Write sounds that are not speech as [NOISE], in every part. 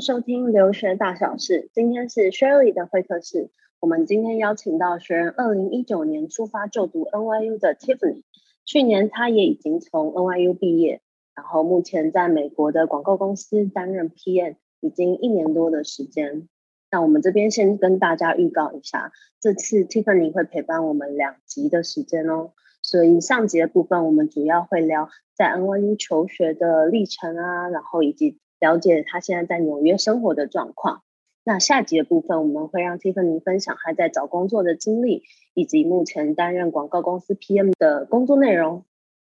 收听留学大小事。今天是 Shirley 的会客室。我们今天邀请到学人二零一九年出发就读 NYU 的 Tiffany。去年她也已经从 NYU 毕业，然后目前在美国的广告公司担任 PM，已经一年多的时间。那我们这边先跟大家预告一下，这次 Tiffany 会陪伴我们两集的时间哦。所以上集的部分，我们主要会聊在 NYU 求学的历程啊，然后以及了解他现在在纽约生活的状况。那下集的部分，我们会让 Tiffany 分享他在找工作的经历，以及目前担任广告公司 PM 的工作内容。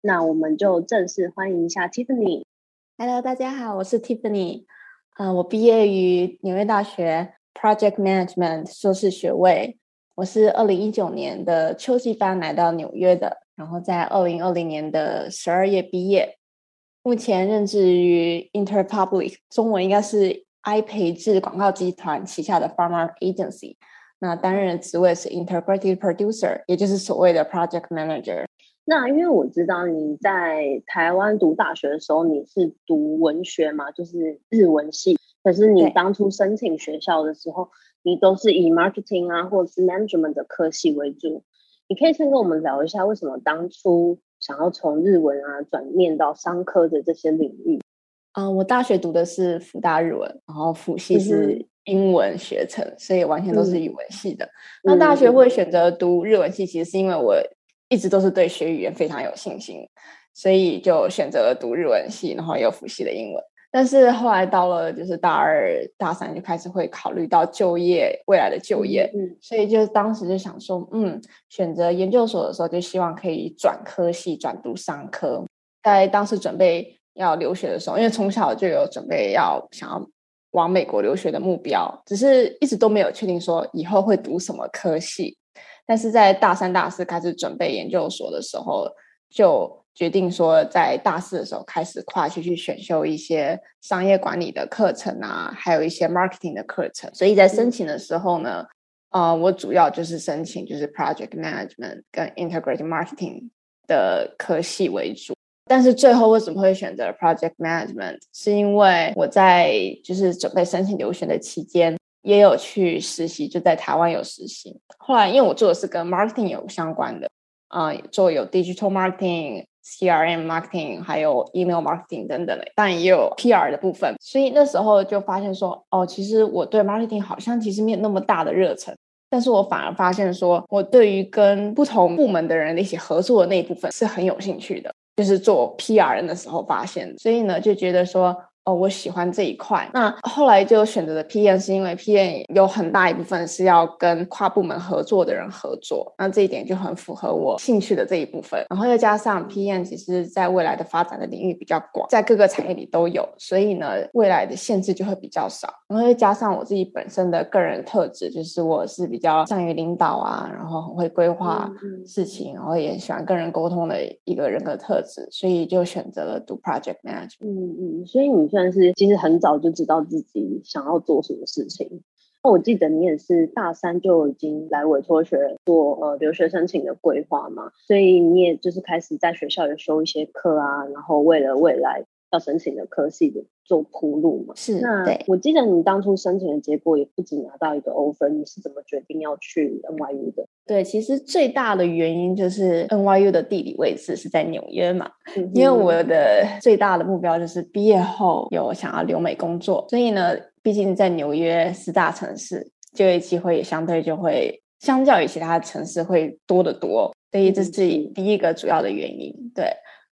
那我们就正式欢迎一下 Tiffany。Hello，大家好，我是 Tiffany。嗯，我毕业于纽约大学 Project Management 硕士学位。我是二零一九年的秋季班来到纽约的，然后在二零二零年的十二月毕业。目前任职于 Interpublic，中文应该是埃培智广告集团旗下的 Pharma Agency。那担任的职位是 Integrated Producer，也就是所谓的 Project Manager。那因为我知道你在台湾读大学的时候，你是读文学嘛，就是日文系。可是你当初申请学校的时候，你都是以 marketing 啊，或者是 management 的科系为主。你可以先跟我们聊一下，为什么当初想要从日文啊转念到商科的这些领域？嗯、呃，我大学读的是福大日文，然后辅系是英文学程，嗯、所以完全都是语文系的。嗯、那大学会选择读日文系，其实是因为我一直都是对学语言非常有信心，所以就选择了读日文系，然后有辅系的英文。但是后来到了就是大二、大三就开始会考虑到就业未来的就业，嗯，所以就当时就想说，嗯，选择研究所的时候就希望可以转科系，转读商科。在当时准备要留学的时候，因为从小就有准备要想要往美国留学的目标，只是一直都没有确定说以后会读什么科系。但是在大三、大四开始准备研究所的时候，就决定说，在大四的时候开始跨区去选修一些商业管理的课程啊，还有一些 marketing 的课程。所以在申请的时候呢，呃，我主要就是申请就是 project management 跟 integrated marketing 的科系为主。但是最后为什么会选择 project management？是因为我在就是准备申请留学的期间，也有去实习，就在台湾有实习。后来因为我做的是跟 marketing 有相关的，啊、呃，做有 digital marketing。CRM marketing 还有 email marketing 等等的，但也有 PR 的部分，所以那时候就发现说，哦，其实我对 marketing 好像其实没有那么大的热忱，但是我反而发现说，我对于跟不同部门的人一起合作的那一部分是很有兴趣的，就是做 PR 的时候发现，所以呢就觉得说。哦，我喜欢这一块。那后来就选择了 PM，是因为 PM 有很大一部分是要跟跨部门合作的人合作，那这一点就很符合我兴趣的这一部分。然后又加上 PM，其实在未来的发展的领域比较广，在各个产业里都有，所以呢，未来的限制就会比较少。然后又加上我自己本身的个人特质，就是我是比较善于领导啊，然后很会规划事情，然后也喜欢跟人沟通的一个人格特质，所以就选择了读 Project Management。嗯嗯，所以你。但是其实很早就知道自己想要做什么事情。那我记得你也是大三就已经来委托学做呃留学申请的规划嘛，所以你也就是开始在学校有修一些课啊，然后为了未来要申请的科系的做铺路嘛。是，那对我记得你当初申请的结果也不仅拿到一个 offer，你是怎么决定要去 NYU 的？对，其实最大的原因就是 NYU 的地理位置是在纽约嘛，嗯、因为我的最大的目标就是毕业后有想要留美工作，所以呢，毕竟在纽约四大城市，就业机会也相对就会相较于其他城市会多得多，所以这是第一个主要的原因。对，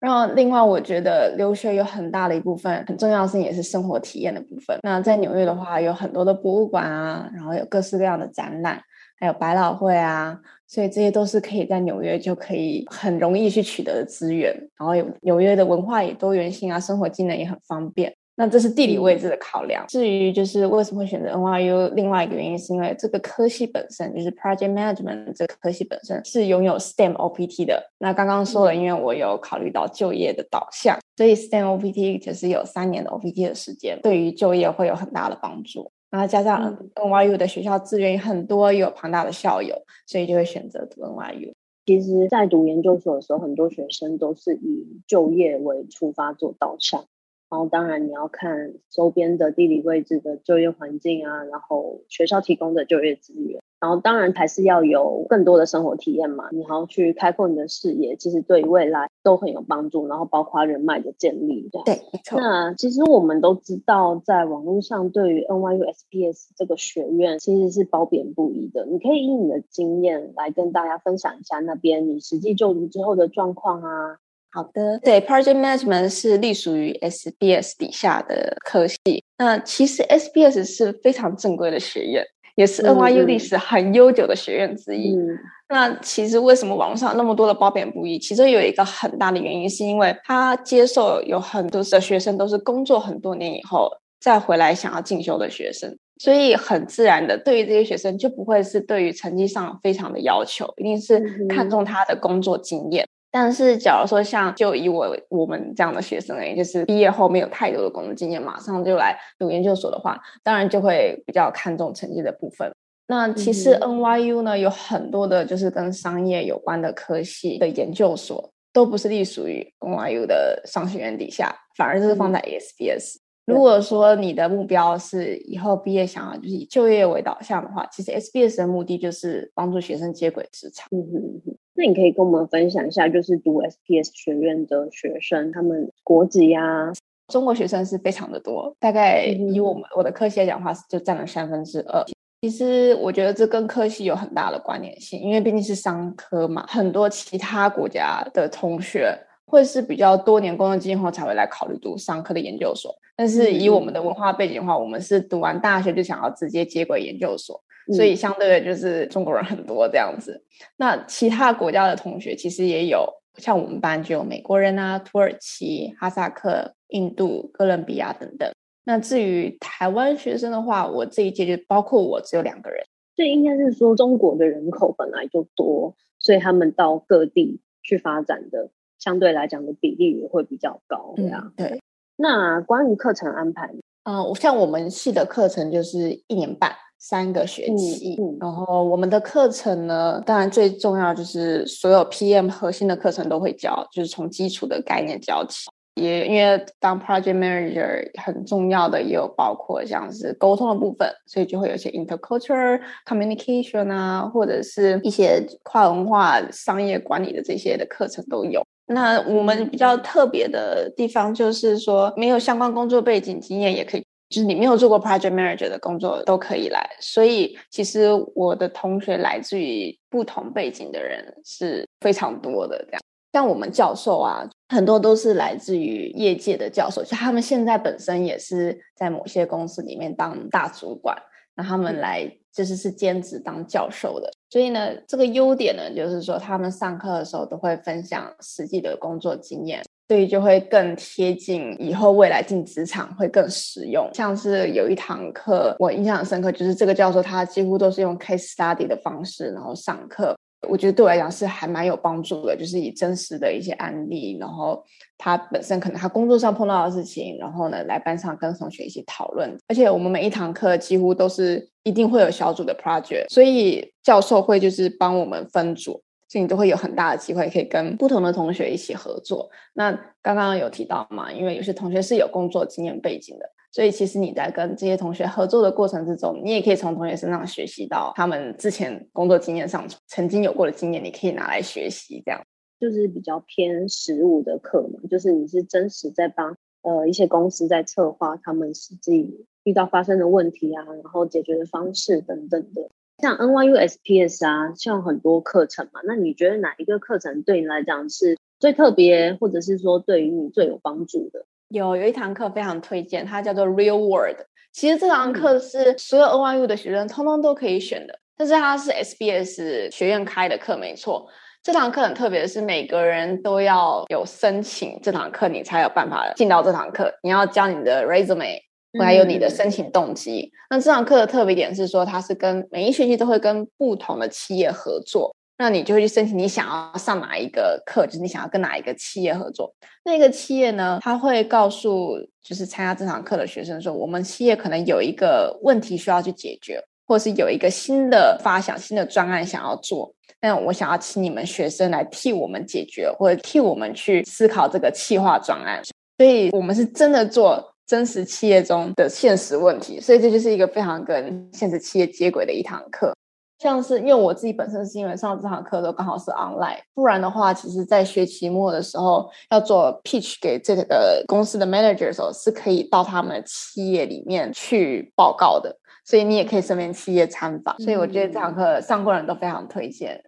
然后另外我觉得留学有很大的一部分很重要性也是生活体验的部分。那在纽约的话，有很多的博物馆啊，然后有各式各样的展览。还有百老汇啊，所以这些都是可以在纽约就可以很容易去取得的资源。然后有纽约的文化也多元性啊，生活技能也很方便。那这是地理位置的考量。至于就是为什么会选择 NYU，另外一个原因是因为这个科系本身就是 Project Management 这个科系本身是拥有 STEM OPT 的。那刚刚说了，因为我有考虑到就业的导向，所以 STEM OPT 其实有三年的 OPT 的时间，对于就业会有很大的帮助。然后加上 NYU 的学校资源很多，又有庞大的校友，所以就会选择读 NYU。其实，在读研究所的时候，很多学生都是以就业为出发做导向。然后当然你要看周边的地理位置的就业环境啊，然后学校提供的就业资源。然后当然还是要有更多的生活体验嘛，你还要去开阔你的视野，其实对未来都很有帮助。然后包括人脉的建立，对，对，没错。那其实我们都知道，在网络上对于 NYU SPS 这个学院其实是褒贬不一的。你可以以你的经验来跟大家分享一下那边你实际就读之后的状况啊。好的，对，Project Management 是隶属于 SBS 底下的科系。那其实 SBS 是非常正规的学院。也是 NYU 历史很悠久的学院之一。嗯、那其实为什么网络上那么多的褒贬不一？其中有一个很大的原因，是因为他接受有很多的学生都是工作很多年以后再回来想要进修的学生，所以很自然的，对于这些学生就不会是对于成绩上非常的要求，一定是看重他的工作经验。嗯但是，假如说像就以我我们这样的学生而言，就是毕业后没有太多的工作经验，马上就来读研究所的话，当然就会比较看重成绩的部分。那其实 NYU 呢，有很多的就是跟商业有关的科系的研究所，都不是隶属于 NYU 的商学院底下，反而就是放在 ASPS。如果说你的目标是以后毕业想要就是以就业为导向的话，其实 SBS 的目的就是帮助学生接轨职场。嗯哼。那你可以跟我们分享一下，就是读 SPS 学院的学生，他们国籍呀，中国学生是非常的多，大概以我们我的科系来讲的话，就占了三分之二。其实我觉得这跟科系有很大的关联性，因为毕竟是商科嘛，很多其他国家的同学会是比较多年工作经验后才会来考虑读商科的研究所，但是以我们的文化背景的话，我们是读完大学就想要直接接轨研究所。所以相对的，就是中国人很多这样子。那其他国家的同学其实也有，像我们班就有美国人啊、土耳其、哈萨克、印度、哥伦比亚等等。那至于台湾学生的话，我这一届就包括我只有两个人。所以应该是说，中国的人口本来就多，所以他们到各地去发展的，相对来讲的比例也会比较高，对啊。对。那关于课程安排，嗯、呃，像我们系的课程就是一年半。三个学期，嗯嗯、然后我们的课程呢，当然最重要就是所有 PM 核心的课程都会教，就是从基础的概念教起。也因为当 Project Manager 很重要的也有包括像是沟通的部分，所以就会有些 Intercultural Communication 啊，或者是一些跨文化商业管理的这些的课程都有。那我们比较特别的地方就是说，没有相关工作背景经验也可以。就是你没有做过 project manager 的工作都可以来，所以其实我的同学来自于不同背景的人是非常多的。这样，像我们教授啊，很多都是来自于业界的教授，就他们现在本身也是在某些公司里面当大主管，那他们来就是是兼职当教授的。所以呢，这个优点呢，就是说他们上课的时候都会分享实际的工作经验。所以就会更贴近以后未来进职场会更实用。像是有一堂课我印象很深刻，就是这个教授他几乎都是用 case study 的方式然后上课，我觉得对我来讲是还蛮有帮助的，就是以真实的一些案例，然后他本身可能他工作上碰到的事情，然后呢来班上跟同学一起讨论。而且我们每一堂课几乎都是一定会有小组的 project，所以教授会就是帮我们分组。所以你都会有很大的机会可以跟不同的同学一起合作。那刚刚有提到嘛，因为有些同学是有工作经验背景的，所以其实你在跟这些同学合作的过程之中，你也可以从同学身上学习到他们之前工作经验上曾经有过的经验，你可以拿来学习。这样就是比较偏实务的课嘛，就是你是真实在帮呃一些公司在策划他们实际遇到发生的问题啊，然后解决的方式等等的。像 NYU SPS 啊，像很多课程嘛，那你觉得哪一个课程对你来讲是最特别，或者是说对于你最有帮助的？有有一堂课非常推荐，它叫做 Real World。其实这堂课是所有 NYU 的学生通通都可以选的，但是它是 SBS 学院开的课，没错。这堂课很特别的是，每个人都要有申请这堂课，你才有办法进到这堂课。你要交你的 resume。还有你的申请动机。嗯、那这堂课的特别点是说，它是跟每一学期都会跟不同的企业合作。那你就会去申请你想要上哪一个课，就是你想要跟哪一个企业合作。那个企业呢，他会告诉就是参加这堂课的学生说，我们企业可能有一个问题需要去解决，或是有一个新的发想、新的专案想要做。那我想要请你们学生来替我们解决，或者替我们去思考这个企划专案。所以我们是真的做真实企业中的现实问题，所以这就是一个非常跟现实企业接轨的一堂课。像是因为我自己本身是因为上这堂课都刚好是 online，不然的话，其实在学期末的时候要做 pitch 给这个公司的 manager 的时候，是可以到他们的企业里面去报告的，所以你也可以顺便企业参访。所以我觉得这堂课上过人都非常推荐。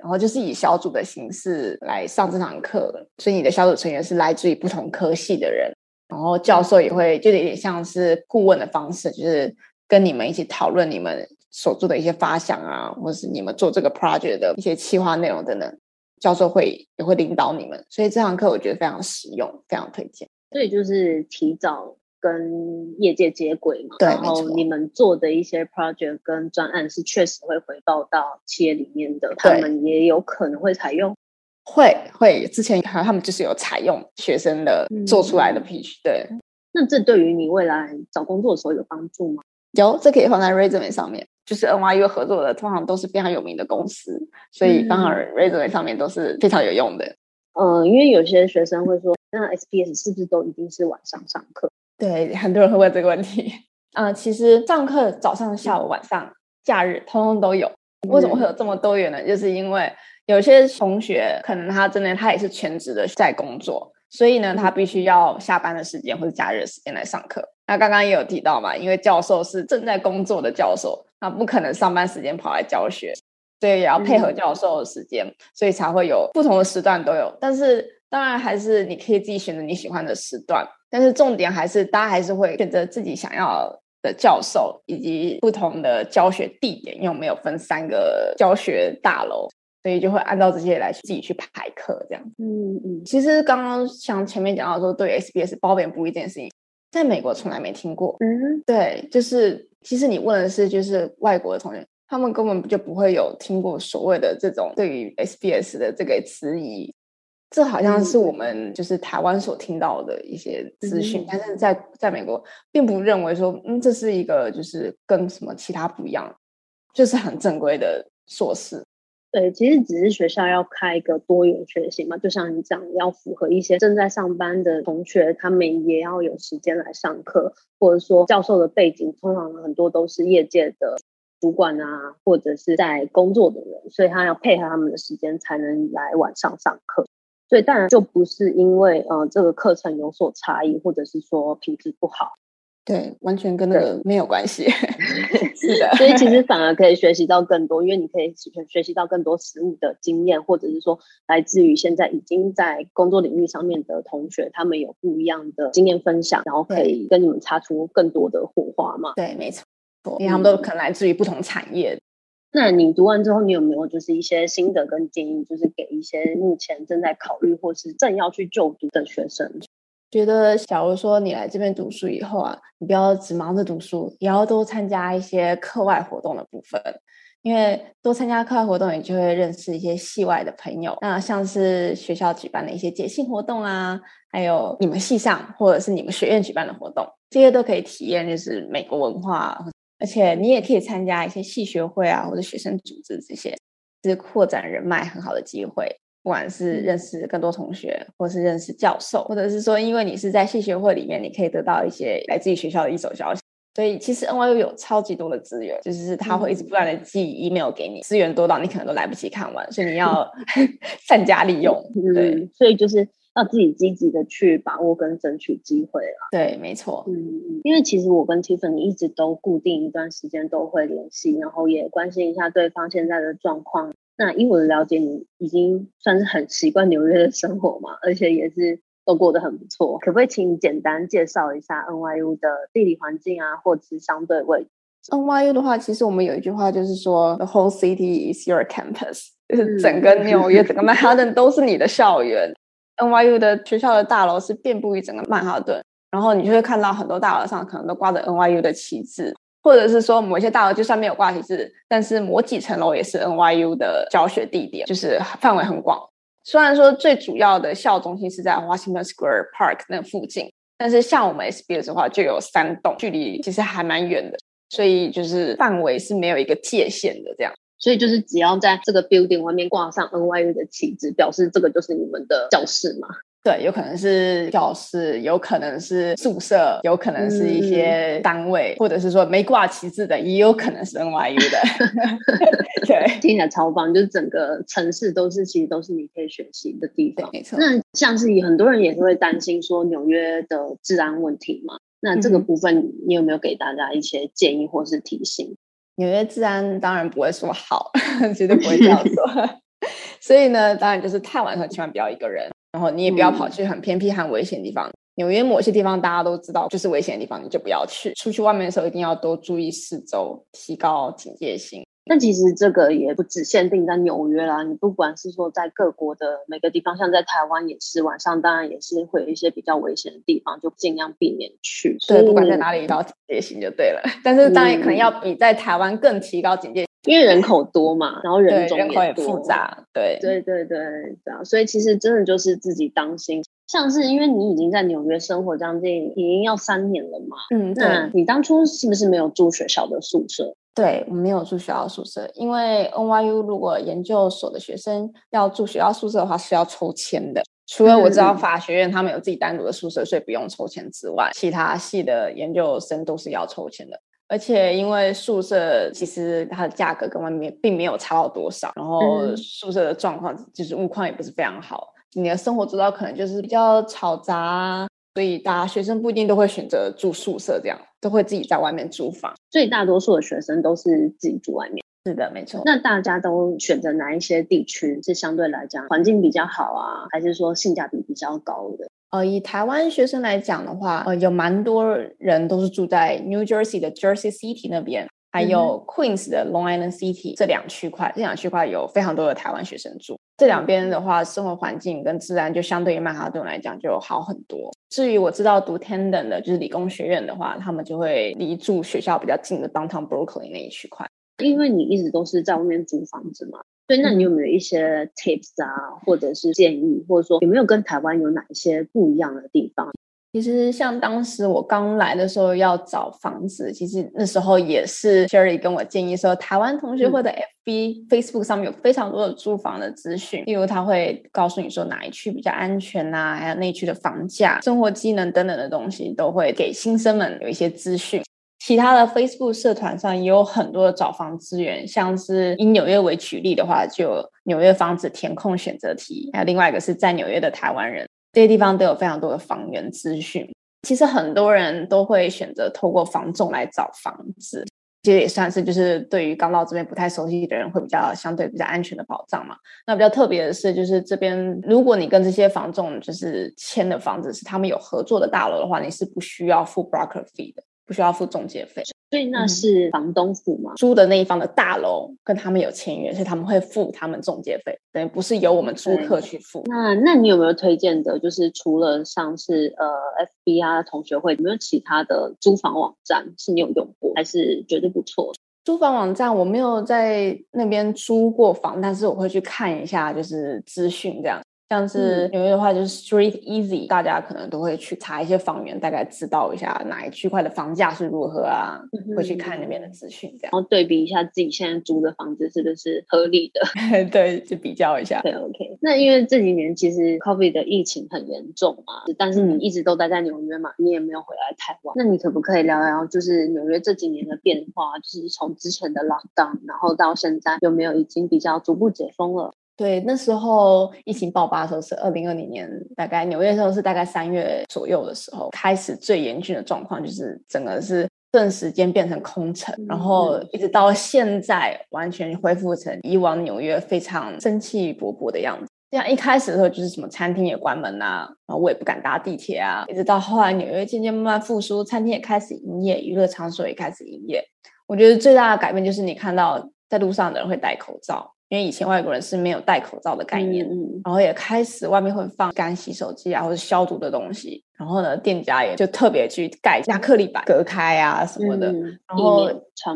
然后就是以小组的形式来上这堂课，所以你的小组成员是来自于不同科系的人，然后教授也会就有点像是顾问的方式，就是跟你们一起讨论你们。所做的一些发想啊，或是你们做这个 project 的一些企划内容等等，教授会也会领导你们，所以这堂课我觉得非常实用，非常推荐。所以就是提早跟业界接轨嘛，然后你们做的一些 project 跟专案是确实会回报到企业里面的，他们也有可能会采用，会会之前好像他们就是有采用学生的做出来的 pitch，嗯，对。那这对于你未来找工作的时候有帮助吗？有，这可以放在 resume 上面。就是 NYU 合作的，通常都是非常有名的公司，所以当然 resume 上面都是非常有用的。嗯、呃，因为有些学生会说，那 SPS 是不是都一定是晚上上课？对，很多人会问这个问题。啊、[LAUGHS] 呃，其实上课早上、下午、晚上、假日，通通都有。为什么会有这么多元呢？就是因为有些同学可能他真的他也是全职的在工作。所以呢，他必须要下班的时间或者假日的时间来上课。那刚刚也有提到嘛，因为教授是正在工作的教授，那不可能上班时间跑来教学，所以也要配合教授的时间，所以才会有不同的时段都有。但是当然还是你可以自己选择你喜欢的时段，但是重点还是大家还是会选择自己想要的教授以及不同的教学地点，因为我们有分三个教学大楼。所以就会按照这些来自己去排课，这样。嗯嗯。其实刚刚像前面讲到说，对 SBS 褒贬不一这件事情，在美国从来没听过。嗯。对，就是其实你问的是就是外国的同学，他们根本就不会有听过所谓的这种对于 SBS 的这个词疑。这好像是我们就是台湾所听到的一些资讯，嗯、但是在在美国并不认为说，嗯，这是一个就是跟什么其他不一样，就是很正规的硕士。对，其实只是学校要开一个多元学习嘛，就像你讲，要符合一些正在上班的同学，他们也要有时间来上课，或者说教授的背景通常很多都是业界的主管啊，或者是在工作的人，所以他要配合他们的时间才能来晚上上课。所以当然就不是因为呃这个课程有所差异，或者是说品质不好。对，完全跟那个没有关系。[LAUGHS] 是的，所以其实反而可以学习到更多，因为你可以学学习到更多实物的经验，或者是说来自于现在已经在工作领域上面的同学，他们有不一样的经验分享，然后可以跟你们擦出更多的火花嘛。对，没错，因为他们都可能来自于不同产业。那你读完之后，你有没有就是一些心得跟建议，就是给一些目前正在考虑或是正要去就读的学生？觉得，假如说你来这边读书以后啊，你不要只忙着读书，也要多参加一些课外活动的部分。因为多参加课外活动，你就会认识一些系外的朋友。那像是学校举办的一些节庆活动啊，还有你们系上或者是你们学院举办的活动，这些都可以体验就是美国文化。而且你也可以参加一些系学会啊，或者学生组织这些，是扩展人脉很好的机会。不管是认识更多同学，或是认识教授，或者是说，因为你是在系学会里面，你可以得到一些来自于学校的一手消息。所以，其实 NYU 有超级多的资源，就是他会一直不断的寄 email 给你，资源多到你可能都来不及看完，所以你要 [LAUGHS] 善加利用。对、嗯，所以就是要自己积极的去把握跟争取机会了。对，没错。嗯，因为其实我跟 Tiffany 一直都固定一段时间都会联系，然后也关心一下对方现在的状况。那以我的了解，你已经算是很习惯纽约的生活嘛，而且也是都过得很不错。可不可以请你简单介绍一下 NYU 的地理环境啊，或者是相对位置？NYU 的话，其实我们有一句话就是说，The whole city is your campus，就 [LAUGHS] 是整个纽约、整个曼哈顿都是你的校园。NYU 的学校的大楼是遍布于整个曼哈顿，然后你就会看到很多大楼上可能都挂着 NYU 的旗帜。或者是说某一些大楼就算没有挂旗帜，但是某几层楼也是 NYU 的教学地点，就是范围很广。虽然说最主要的校中心是在 Washington Square Park 那附近，但是像我们 SPS 的话就有三栋，距离其实还蛮远的，所以就是范围是没有一个界限的这样。所以就是只要在这个 building 外面挂上 NYU 的旗帜，表示这个就是你们的教室嘛。对，有可能是教室，有可能是宿舍，有可能是一些单位，嗯、或者是说没挂旗帜的，也有可能是 NYU 的。[LAUGHS] 对，[LAUGHS] 听起来超棒，就是整个城市都是，其实都是你可以学习的地方。没错。那像是很多人也是会担心说纽约的治安问题嘛，那这个部分你有没有给大家一些建议或是提醒？纽约治安当然不会说好，[LAUGHS] 绝对不会这样说。所以呢，当然就是太晚的时候千万不要一个人。然后你也不要跑去很偏僻、很危险的地方。纽约某些地方大家都知道，就是危险的地方，你就不要去。出去外面的时候，一定要多注意四周，提高警戒心。但其实这个也不只限定在纽约啦，你不管是说在各国的每个地方，像在台湾也是，晚上当然也是会有一些比较危险的地方，就尽量避免去。对，不管在哪里，提高警戒心就对了。[LAUGHS] 但是当然可能要比在台湾更提高警戒心。因为人口多嘛，然后人种也复杂，对对对对对啊！所以其实真的就是自己当心。像是因为你已经在纽约生活将近已经要三年了嘛，嗯，那你当初是不是没有住学校的宿舍？对，我没有住学校宿舍，因为 NYU 如果研究所的学生要住学校宿舍的话是要抽签的。除了我知道法学院他们有自己单独的宿舍，所以不用抽签之外，其他系的研究生都是要抽签的。而且因为宿舍其实它的价格跟外面并没有差到多少，然后宿舍的状况就是物况也不是非常好，你的生活之道可能就是比较吵杂，所以大家学生不一定都会选择住宿舍，这样都会自己在外面租房。所以大多数的学生都是自己住外面。是的，没错。那大家都选择哪一些地区是相对来讲环境比较好啊，还是说性价比比较高的？呃，以台湾学生来讲的话，呃，有蛮多人都是住在 New Jersey 的 Jersey City 那边，还有 Queens 的 Long Island City 这两区块。这两区块有非常多的台湾学生住。这两边的话，生活环境跟自然就相对于曼哈顿来讲就好很多。至于我知道读 Tandon 的，就是理工学院的话，他们就会离住学校比较近的 Downtown Brooklyn 那一区块。因为你一直都是在外面租房子嘛。对，那你有没有一些 tips 啊，或者是建议，或者说有没有跟台湾有哪一些不一样的地方？其实像当时我刚来的时候要找房子，其实那时候也是 Sherry 跟我建议说，台湾同学或者 FB、嗯、Facebook 上面有非常多的租房的资讯，例如他会告诉你说哪一区比较安全啊，还有那区的房价、生活机能等等的东西，都会给新生们有一些资讯。其他的 Facebook 社团上也有很多的找房资源，像是以纽约为举例的话，就纽约房子填空选择题，还有另外一个是在纽约的台湾人，这些地方都有非常多的房源资讯。其实很多人都会选择透过房仲来找房子，其实也算是就是对于刚到这边不太熟悉的人会比较相对比较安全的保障嘛。那比较特别的是，就是这边如果你跟这些房仲就是签的房子是他们有合作的大楼的话，你是不需要付 broker fee 的。不需要付中介费，所以那是房东付吗？租的那一方的大楼跟他们有签约，所以他们会付他们中介费，等于不是由我们租客去付。那那你有没有推荐的？就是除了像是呃 FB 啊同学会，有没有其他的租房网站是你有用过，还是觉得不错？租房网站我没有在那边租过房，但是我会去看一下，就是资讯这样。像是纽约的话，就是 Street Easy，大家可能都会去查一些房源，大概知道一下哪一区块的房价是如何啊，嗯、会去看那边的资讯，这样，然后对比一下自己现在租的房子是不是合理的，[LAUGHS] 对，就比较一下。对，OK。那因为这几年其实 COVID 的疫情很严重嘛，但是你一直都待在纽约嘛，你也没有回来台湾，那你可不可以聊聊，就是纽约这几年的变化，就是从之前的 Lockdown，然后到现在有没有已经比较逐步解封了？对，那时候疫情爆发的时候是二零二零年，大概纽约的时候是大概三月左右的时候，开始最严峻的状况，就是整个是顿时间变成空城，然后一直到现在完全恢复成以往纽约非常生气勃勃的样子。这样一开始的时候就是什么餐厅也关门啊，然后我也不敢搭地铁啊，一直到后来纽约渐渐慢慢复苏，餐厅也开始营业，娱乐场所也开始营业。我觉得最大的改变就是你看到在路上的人会戴口罩。因为以前外国人是没有戴口罩的概念，嗯，然后也开始外面会放干洗手机啊，或者消毒的东西。然后呢，店家也就特别去盖亚克力板隔开啊什么的。嗯、然后，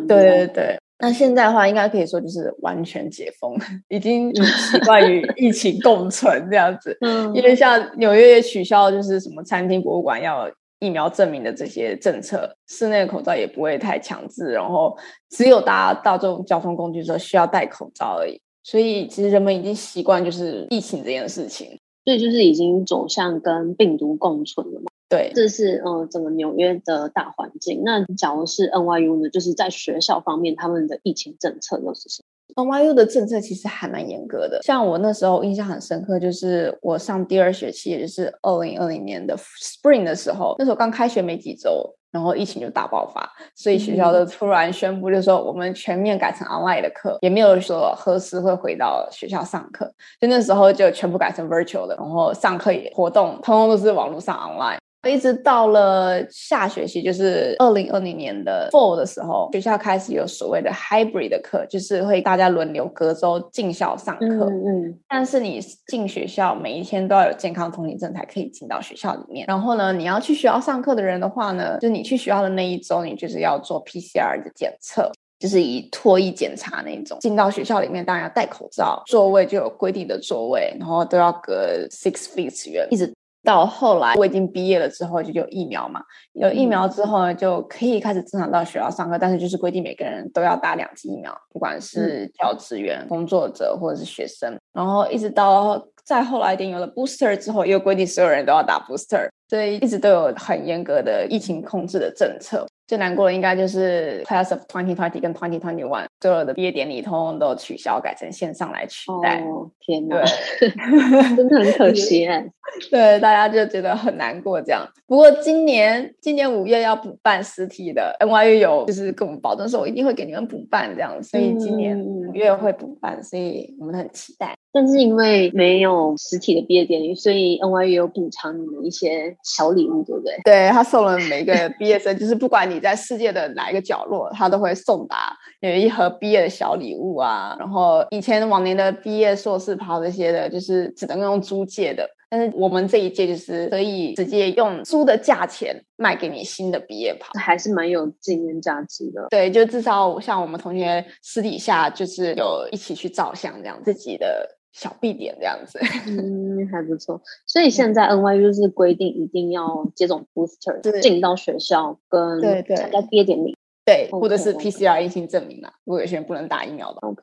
对对对。那现在的话，应该可以说就是完全解封，已经习惯于疫情 [LAUGHS] 共存这样子。嗯，因为像纽约也取消就是什么餐厅、博物馆要疫苗证明的这些政策，室内的口罩也不会太强制，然后只有搭大众交通工具的时候需要戴口罩而已。所以，其实人们已经习惯就是疫情这件事情。所以就是已经走向跟病毒共存了嘛。对，这是呃整个纽约的大环境。那假如是 NYU 呢，就是在学校方面，他们的疫情政策又是什么？NYU 的政策其实还蛮严格的，像我那时候印象很深刻，就是我上第二学期，也就是二零二零年的 Spring 的时候，那时候刚开学没几周，然后疫情就大爆发，所以学校就突然宣布，就是说我们全面改成 online 的课，也没有说何时会回到学校上课，就那时候就全部改成 virtual 的，然后上课也活动通通都是网络上 online。一直到了下学期，就是二零二零年的 Fall 的时候，学校开始有所谓的 Hybrid 的课，就是会大家轮流隔周进校上课。嗯嗯。但是你进学校每一天都要有健康通行证才可以进到学校里面。然后呢，你要去学校上课的人的话呢，就你去学校的那一周，你就是要做 PCR 的检测，就是以脱衣检查那种。进到学校里面当然要戴口罩，座位就有规定的座位，然后都要隔 six feet 远，一直。到后来我已经毕业了之后，就有疫苗嘛。有疫苗之后呢，就可以开始正常到学校上课，但是就是规定每个人都要打两剂疫苗，不管是教职员、工作者或者是学生。然后一直到再后来一点有了 booster 之后，又规定所有人都要打 booster，所以一直都有很严格的疫情控制的政策。最难过的应该就是 Class of Twenty Twenty 跟 Twenty Twenty One 所有的毕业典礼通通都取消，改成线上来取代。哦，天哪，对 [LAUGHS] 真的很可惜。[LAUGHS] 对，大家就觉得很难过这样。不过今年今年五月要补办实体的，NYU 有就是跟我们保证说，我一定会给你们补办这样，所以今年五月会补办，所以我们很期待。但是因为没有实体的毕业典礼，所以 NYU 有补偿你们一些小礼物，对不对？对，他送了每个毕业生，就是不管你在世界的哪一个角落，他都会送达有一盒毕业的小礼物啊。然后以前往年的毕业硕士袍这些的，就是只能用租借的，但是我们这一届就是可以直接用租的价钱卖给你新的毕业袍，还是蛮有纪念价值的。对，就至少像我们同学私底下就是有一起去照相这样自己的。小 B 点这样子，[LAUGHS] 嗯，还不错。所以现在 NYU 是规定一定要接种 booster 进到学校跟参加毕业典礼，对，或者是 PCR 阴性证明嘛。如果有些人不能打疫苗的，OK，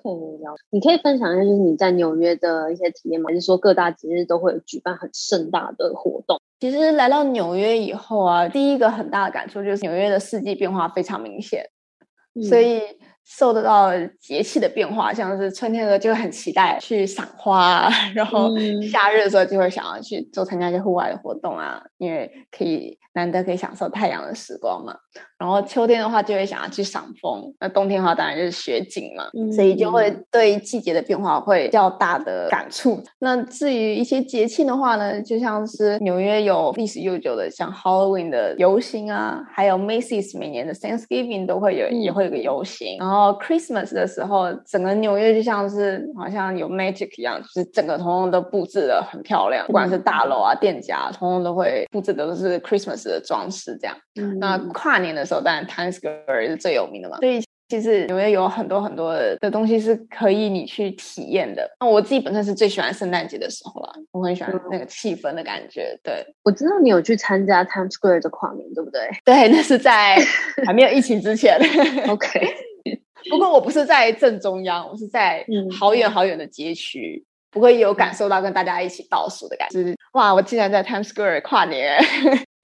你可以分享一下，就是你在纽约的一些体验吗？还是说各大节日都会有举办很盛大的活动？其实来到纽约以后啊，第一个很大的感受就是纽约的四季变化非常明显，嗯、所以。受得到节气的变化，像是春天的时候就很期待去赏花，[LAUGHS] 然后夏日的时候就会想要去做参加一些户外的活动啊，因为可以难得可以享受太阳的时光嘛。然后秋天的话就会想要去赏枫，那冬天的话当然就是雪景嘛，嗯、所以就会对季节的变化会比较大的感触。那至于一些节庆的话呢，就像是纽约有历史悠久的像 Halloween 的游行啊，还有 Macy's 每年的 Thanksgiving 都会有，嗯、也会有个游行，然后。Christmas 的时候，整个纽约就像是好像有 magic 一样，就是整个通通都布置的很漂亮，不管是大楼啊、店家，通通都会布置的都是 Christmas 的装饰这样。嗯、那跨年的时候，当然 Times Square 是最有名的嘛。所以其实纽约有很多很多的东西是可以你去体验的。那我自己本身是最喜欢圣诞节的时候啦，我很喜欢那个气氛的感觉。对，我知道你有去参加 Times Square 的跨年，对不对？[LAUGHS] 对，那是在 [LAUGHS] 还没有疫情之前。OK。[LAUGHS] 不过我不是在正中央，我是在好远好远的街区，不会有感受到跟大家一起倒数的感觉。哇，我竟然在 Times Square 跨年！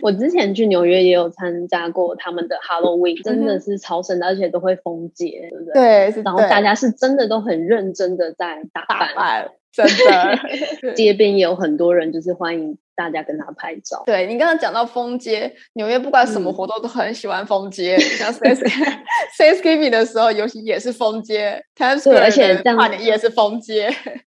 我之前去纽约也有参加过他们的 Halloween，真的是超神的，而且都会封街，对不对？对，然后大家是真的都很认真的在打扮，打扮真的，[LAUGHS] 街边也有很多人就是欢迎。大家跟他拍照。对，你刚刚讲到封街，纽约不管什么活动都很喜欢封街，嗯、像 Thanksgiving 的时候，尤其也是封街。Times Square 而且这样跨年也是封街。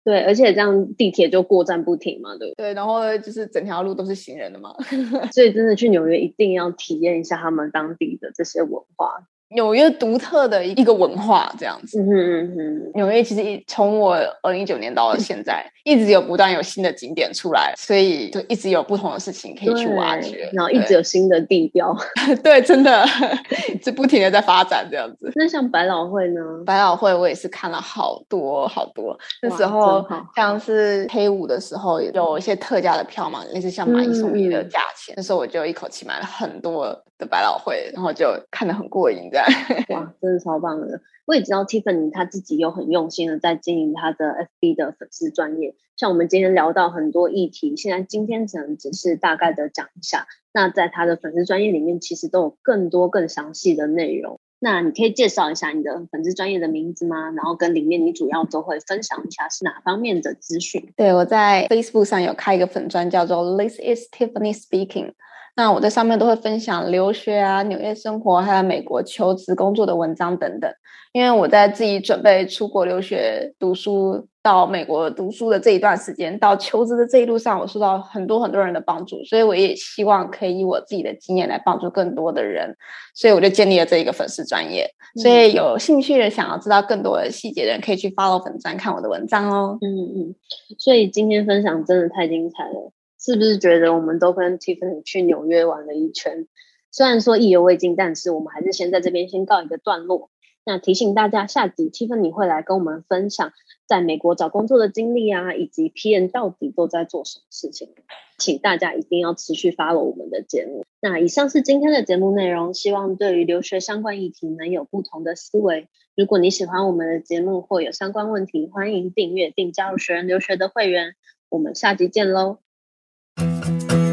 对，而且这样地铁就过站不停嘛，对不对？对，然后就是整条路都是行人的嘛，[LAUGHS] 所以真的去纽约一定要体验一下他们当地的这些文化。纽约独特的一个文化，这样子。嗯嗯嗯。纽约其实从我二零一九年到现在，一直有不断有新的景点出来，所以就一直有不同的事情可以去挖掘，然后一直有新的地标。[LAUGHS] 对，真的，[LAUGHS] 就不停的在发展这样子。那像百老汇呢？百老汇我也是看了好多好多。那时候像是黑五的时候，有一些特价的票嘛，类似像买一送一的价钱。那时候我就一口气买了很多的百老汇，然后就看得很过瘾，这样。[LAUGHS] 哇，真的超棒的！我也知道 Tiffany 他自己有很用心的在经营他的 FB 的粉丝专业，像我们今天聊到很多议题，现在今天只能只是大概的讲一下。那在他的粉丝专业里面，其实都有更多更详细的内容。那你可以介绍一下你的粉丝专业的名字吗？然后跟里面你主要都会分享一下是哪方面的资讯？对，我在 Facebook 上有开一个粉专，叫做 This is Tiffany Speaking。那我在上面都会分享留学啊、纽约生活，还有美国求职工作的文章等等。因为我在自己准备出国留学读书，到美国读书的这一段时间，到求职的这一路上，我受到很多很多人的帮助，所以我也希望可以以我自己的经验来帮助更多的人，所以我就建立了这一个粉丝专业。所以有兴趣的想要知道更多的细节的人，可以去 follow 粉专看我的文章哦。嗯嗯，所以今天分享真的太精彩了。是不是觉得我们都跟 Tiffany 去纽约玩了一圈？虽然说意犹未尽，但是我们还是先在这边先告一个段落。那提醒大家，下集 Tiffany 会来跟我们分享在美国找工作的经历啊，以及 P N 到底都在做什么事情。请大家一定要持续 follow 我们的节目。那以上是今天的节目内容，希望对于留学相关议题能有不同的思维。如果你喜欢我们的节目或有相关问题，欢迎订阅并加入学人留学的会员。我们下集见喽！you